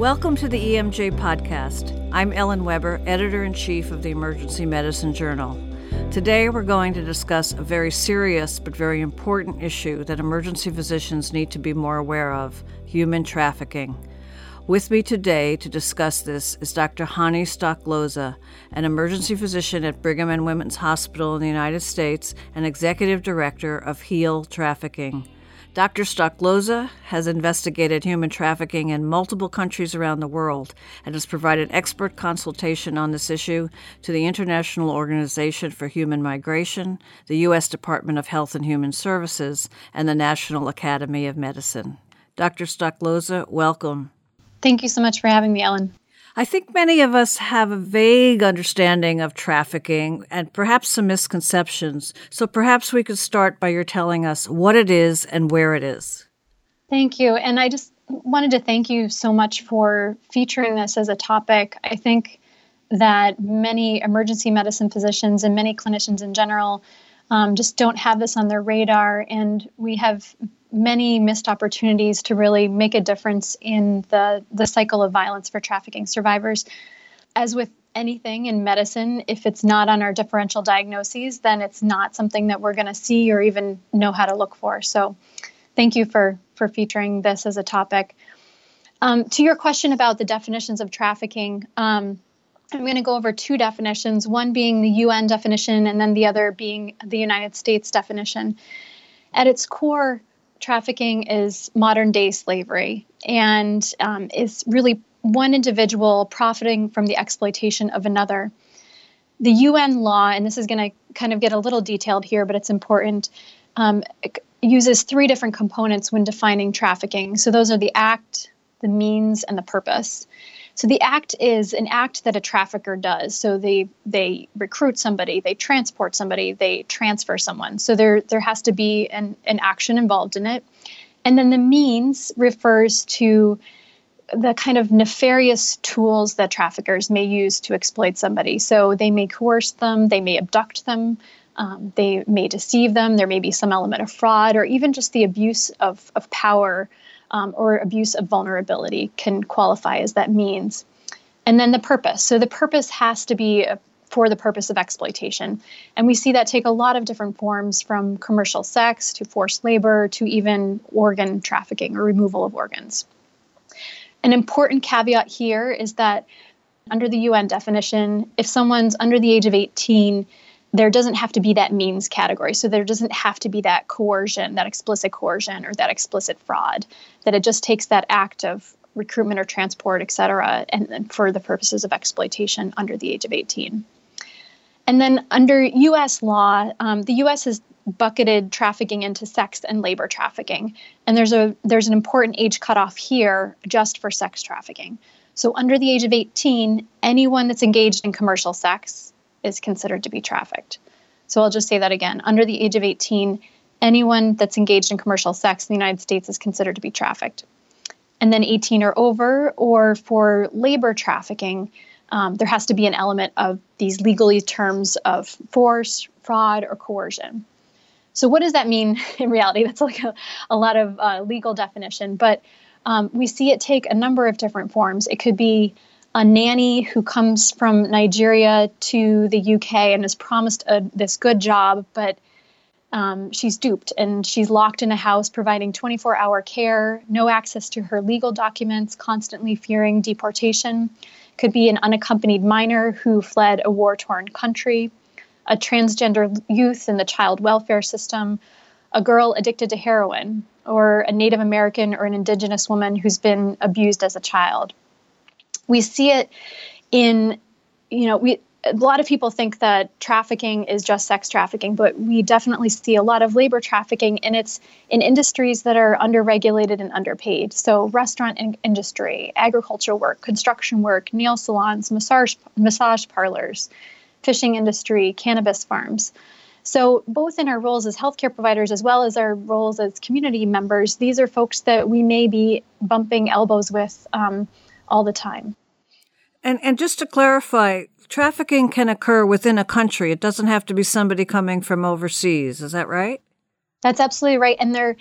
Welcome to the EMJ podcast. I'm Ellen Weber, editor in chief of the Emergency Medicine Journal. Today, we're going to discuss a very serious but very important issue that emergency physicians need to be more aware of human trafficking. With me today to discuss this is Dr. Hanni Stoklosa, an emergency physician at Brigham and Women's Hospital in the United States and executive director of HEAL Trafficking. Dr. Stoklosa has investigated human trafficking in multiple countries around the world and has provided expert consultation on this issue to the International Organization for Human Migration, the U.S. Department of Health and Human Services, and the National Academy of Medicine. Dr. Stoklosa, welcome. Thank you so much for having me, Ellen. I think many of us have a vague understanding of trafficking and perhaps some misconceptions. So perhaps we could start by your telling us what it is and where it is. Thank you. And I just wanted to thank you so much for featuring this as a topic. I think that many emergency medicine physicians and many clinicians in general um, just don't have this on their radar. And we have many missed opportunities to really make a difference in the, the cycle of violence for trafficking survivors. As with anything in medicine, if it's not on our differential diagnoses, then it's not something that we're going to see or even know how to look for. So, thank you for for featuring this as a topic. Um, to your question about the definitions of trafficking, um, I'm going to go over two definitions. One being the UN definition, and then the other being the United States definition. At its core, trafficking is modern day slavery and um, is really one individual profiting from the exploitation of another. The UN law, and this is going to kind of get a little detailed here, but it's important, um, uses three different components when defining trafficking. So those are the act, the means, and the purpose. So the act is an act that a trafficker does. So they they recruit somebody, they transport somebody, they transfer someone. So there there has to be an, an action involved in it. And then the means refers to the kind of nefarious tools that traffickers may use to exploit somebody. So they may coerce them, they may abduct them, um, they may deceive them, there may be some element of fraud, or even just the abuse of, of power um, or abuse of vulnerability can qualify as that means. And then the purpose. So the purpose has to be uh, for the purpose of exploitation. And we see that take a lot of different forms from commercial sex to forced labor to even organ trafficking or removal of organs. An important caveat here is that under the UN definition, if someone's under the age of 18, there doesn't have to be that means category. So there doesn't have to be that coercion, that explicit coercion or that explicit fraud, that it just takes that act of recruitment or transport, et cetera, and then for the purposes of exploitation under the age of 18. And then under US law, um, the US has bucketed trafficking into sex and labor trafficking. And there's a there's an important age cutoff here just for sex trafficking. So under the age of 18, anyone that's engaged in commercial sex, is considered to be trafficked. So I'll just say that again. Under the age of 18, anyone that's engaged in commercial sex in the United States is considered to be trafficked. And then 18 or over, or for labor trafficking, um, there has to be an element of these legally terms of force, fraud, or coercion. So, what does that mean in reality? That's like a, a lot of uh, legal definition, but um, we see it take a number of different forms. It could be a nanny who comes from Nigeria to the UK and is promised a, this good job, but um, she's duped and she's locked in a house providing 24 hour care, no access to her legal documents, constantly fearing deportation. Could be an unaccompanied minor who fled a war torn country, a transgender youth in the child welfare system, a girl addicted to heroin, or a Native American or an indigenous woman who's been abused as a child we see it in you know we a lot of people think that trafficking is just sex trafficking, but we definitely see a lot of labor trafficking, and it's in industries that are underregulated and underpaid. So, restaurant in- industry, agricultural work, construction work, nail salons, massage massage parlors, fishing industry, cannabis farms. So, both in our roles as healthcare providers as well as our roles as community members, these are folks that we may be bumping elbows with um, all the time. And and just to clarify, trafficking can occur within a country. It doesn't have to be somebody coming from overseas. Is that right? That's absolutely right. And there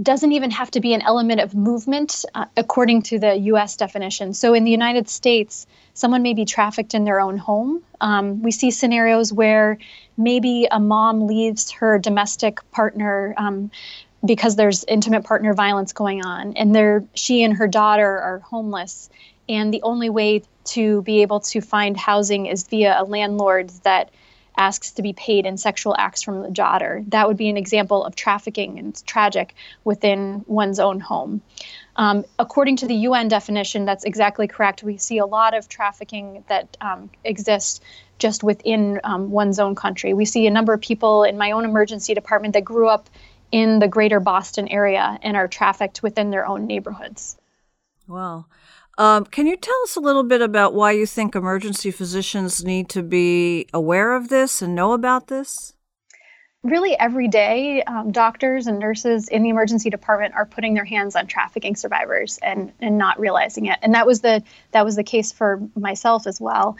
doesn't even have to be an element of movement uh, according to the US definition. So in the United States, someone may be trafficked in their own home. Um, we see scenarios where maybe a mom leaves her domestic partner. Um, because there's intimate partner violence going on, and they she and her daughter are homeless, and the only way to be able to find housing is via a landlord that asks to be paid in sexual acts from the daughter. That would be an example of trafficking and it's tragic within one's own home. Um, according to the UN definition, that's exactly correct. We see a lot of trafficking that um, exists just within um, one's own country. We see a number of people in my own emergency department that grew up in the greater Boston area and are trafficked within their own neighborhoods. Wow. Um, can you tell us a little bit about why you think emergency physicians need to be aware of this and know about this? Really, every day, um, doctors and nurses in the emergency department are putting their hands on trafficking survivors and, and not realizing it. And that was the that was the case for myself as well.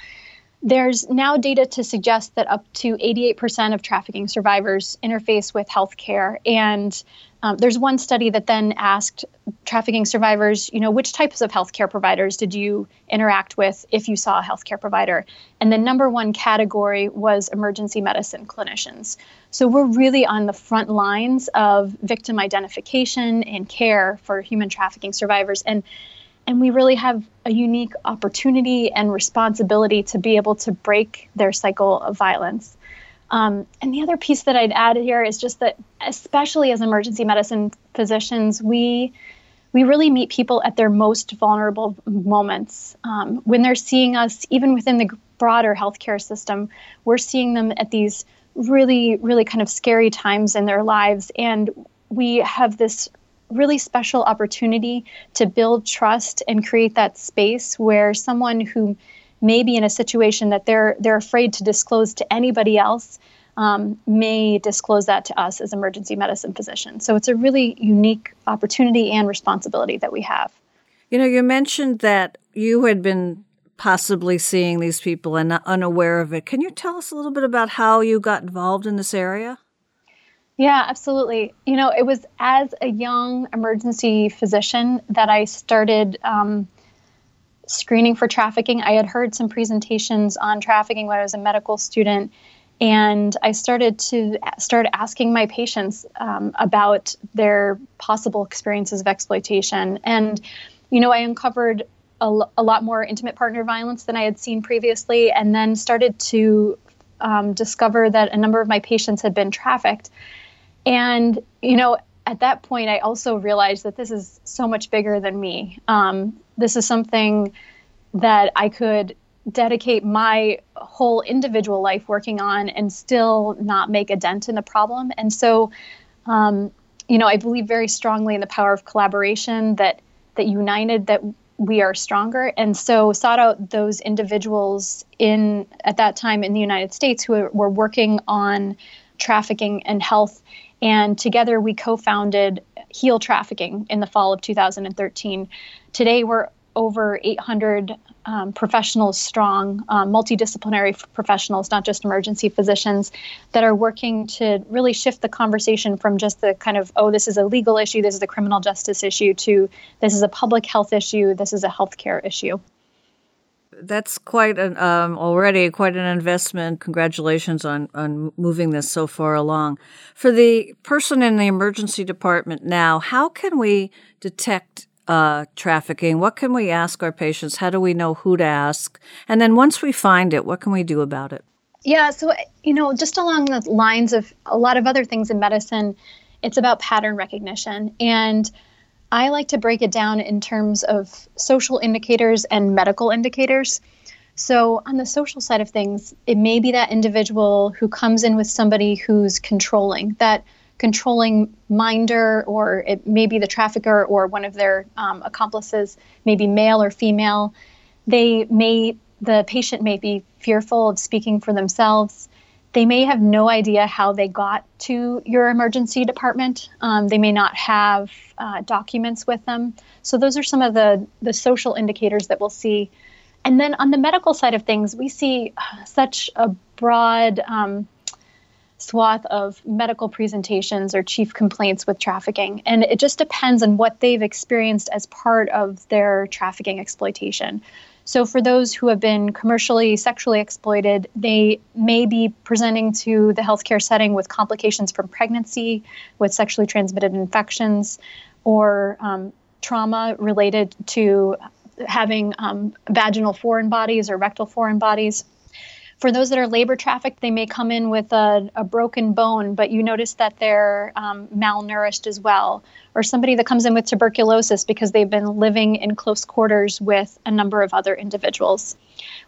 There's now data to suggest that up to 88% of trafficking survivors interface with healthcare. And um, there's one study that then asked trafficking survivors, you know, which types of healthcare providers did you interact with if you saw a healthcare provider? And the number one category was emergency medicine clinicians. So we're really on the front lines of victim identification and care for human trafficking survivors. And and we really have a unique opportunity and responsibility to be able to break their cycle of violence. Um, and the other piece that I'd add here is just that, especially as emergency medicine physicians, we we really meet people at their most vulnerable moments um, when they're seeing us, even within the broader healthcare system. We're seeing them at these really, really kind of scary times in their lives, and we have this really special opportunity to build trust and create that space where someone who may be in a situation that they're they're afraid to disclose to anybody else um, may disclose that to us as emergency medicine physicians. So it's a really unique opportunity and responsibility that we have. You know, you mentioned that you had been possibly seeing these people and unaware of it. Can you tell us a little bit about how you got involved in this area? Yeah, absolutely. You know, it was as a young emergency physician that I started um, screening for trafficking. I had heard some presentations on trafficking when I was a medical student, and I started to start asking my patients um, about their possible experiences of exploitation. And, you know, I uncovered a, lot more intimate partner violence than I had seen previously, and then started to um, discover that a number of my patients had been trafficked. And, you know, at that point, I also realized that this is so much bigger than me. Um, this is something that I could dedicate my whole individual life working on and still not make a dent in the problem. And so, um, you know, I believe very strongly in the power of collaboration that that united that we are stronger. And so sought out those individuals in at that time in the United States who were working on trafficking and health and together we co founded Heal Trafficking in the fall of 2013. Today we're over 800 um, professionals strong, um, multidisciplinary professionals, not just emergency physicians, that are working to really shift the conversation from just the kind of, oh, this is a legal issue, this is a criminal justice issue, to this is a public health issue, this is a healthcare issue that's quite an um, already quite an investment. Congratulations on on moving this so far along. For the person in the emergency department now, how can we detect uh, trafficking? What can we ask our patients? How do we know who to ask? And then once we find it, what can we do about it? Yeah, so you know, just along the lines of a lot of other things in medicine, it's about pattern recognition and I like to break it down in terms of social indicators and medical indicators. So, on the social side of things, it may be that individual who comes in with somebody who's controlling, that controlling minder, or it may be the trafficker or one of their um, accomplices, maybe male or female. They may, the patient may be fearful of speaking for themselves. They may have no idea how they got to your emergency department. Um, they may not have uh, documents with them. So those are some of the the social indicators that we'll see. And then on the medical side of things, we see uh, such a broad um, swath of medical presentations or chief complaints with trafficking. And it just depends on what they've experienced as part of their trafficking exploitation. So, for those who have been commercially sexually exploited, they may be presenting to the healthcare setting with complications from pregnancy, with sexually transmitted infections, or um, trauma related to having um, vaginal foreign bodies or rectal foreign bodies. For those that are labor trafficked, they may come in with a, a broken bone, but you notice that they're um, malnourished as well. Or somebody that comes in with tuberculosis because they've been living in close quarters with a number of other individuals.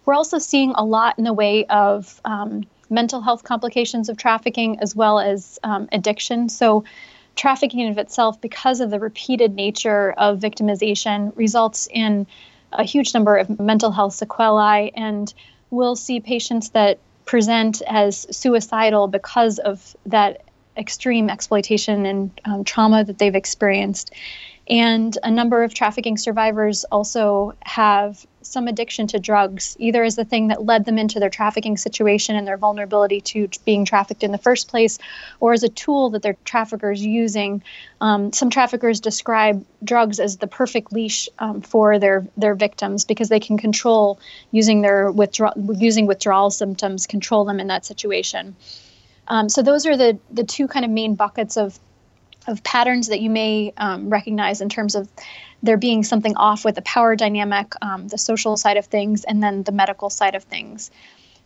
We're also seeing a lot in the way of um, mental health complications of trafficking as well as um, addiction. So, trafficking in of itself, because of the repeated nature of victimization, results in a huge number of mental health sequelae and we'll see patients that present as suicidal because of that extreme exploitation and um, trauma that they've experienced. And a number of trafficking survivors also have some addiction to drugs, either as the thing that led them into their trafficking situation and their vulnerability to being trafficked in the first place, or as a tool that their traffickers using. Um, some traffickers describe drugs as the perfect leash um, for their their victims because they can control using their withdraw using withdrawal symptoms, control them in that situation. Um, so those are the the two kind of main buckets of of patterns that you may um, recognize in terms of there being something off with the power dynamic, um, the social side of things, and then the medical side of things.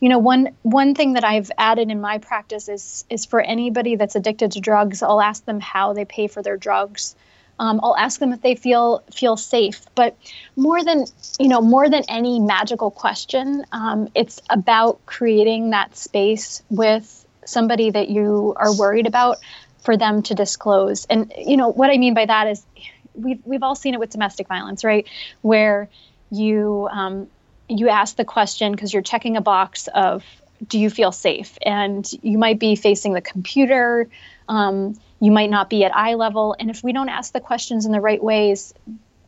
You know, one one thing that I've added in my practice is is for anybody that's addicted to drugs, I'll ask them how they pay for their drugs. Um, I'll ask them if they feel feel safe. But more than you know, more than any magical question, um, it's about creating that space with somebody that you are worried about for them to disclose. And you know what I mean by that is we've we've all seen it with domestic violence, right? Where you um, you ask the question because you're checking a box of do you feel safe, and you might be facing the computer. Um, you might not be at eye level, and if we don't ask the questions in the right ways,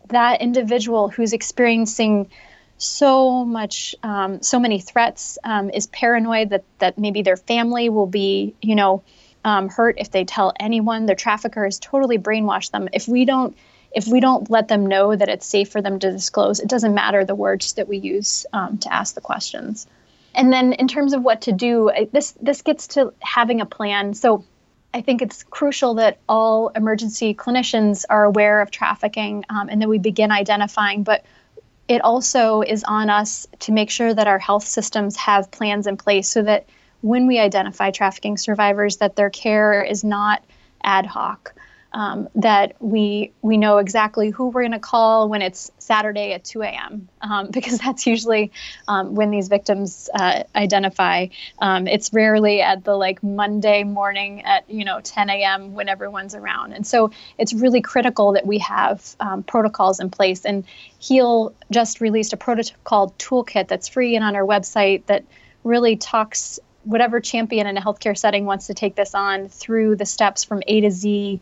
that individual who's experiencing so much um, so many threats um, is paranoid that that maybe their family will be you know um, hurt if they tell anyone. Their trafficker has totally brainwashed them. If we don't if we don't let them know that it's safe for them to disclose, it doesn't matter the words that we use um, to ask the questions. And then in terms of what to do, this this gets to having a plan. So I think it's crucial that all emergency clinicians are aware of trafficking um, and that we begin identifying. But it also is on us to make sure that our health systems have plans in place so that when we identify trafficking survivors that their care is not ad hoc um, that we we know exactly who we're going to call when it's Saturday at 2 a.m. Um, because that's usually um, when these victims uh, identify. Um, it's rarely at the like Monday morning at you know 10 a.m. when everyone's around, and so it's really critical that we have um, protocols in place. And Heal just released a protocol toolkit that's free and on our website that really talks whatever champion in a healthcare setting wants to take this on through the steps from A to Z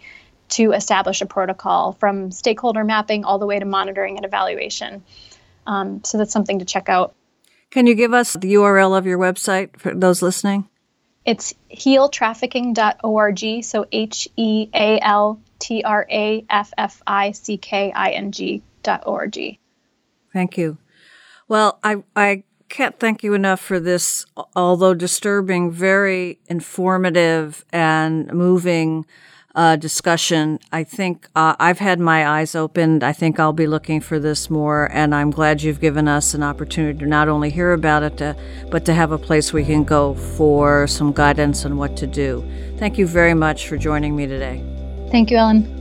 to establish a protocol from stakeholder mapping all the way to monitoring and evaluation. Um, so that's something to check out. Can you give us the URL of your website for those listening? It's healtrafficking.org. So H E A L T R A F F I C K I N G.org. Thank you. Well, I, I can't thank you enough for this, although disturbing, very informative and moving uh, discussion. I think uh, I've had my eyes opened. I think I'll be looking for this more, and I'm glad you've given us an opportunity to not only hear about it, to, but to have a place we can go for some guidance on what to do. Thank you very much for joining me today. Thank you, Ellen.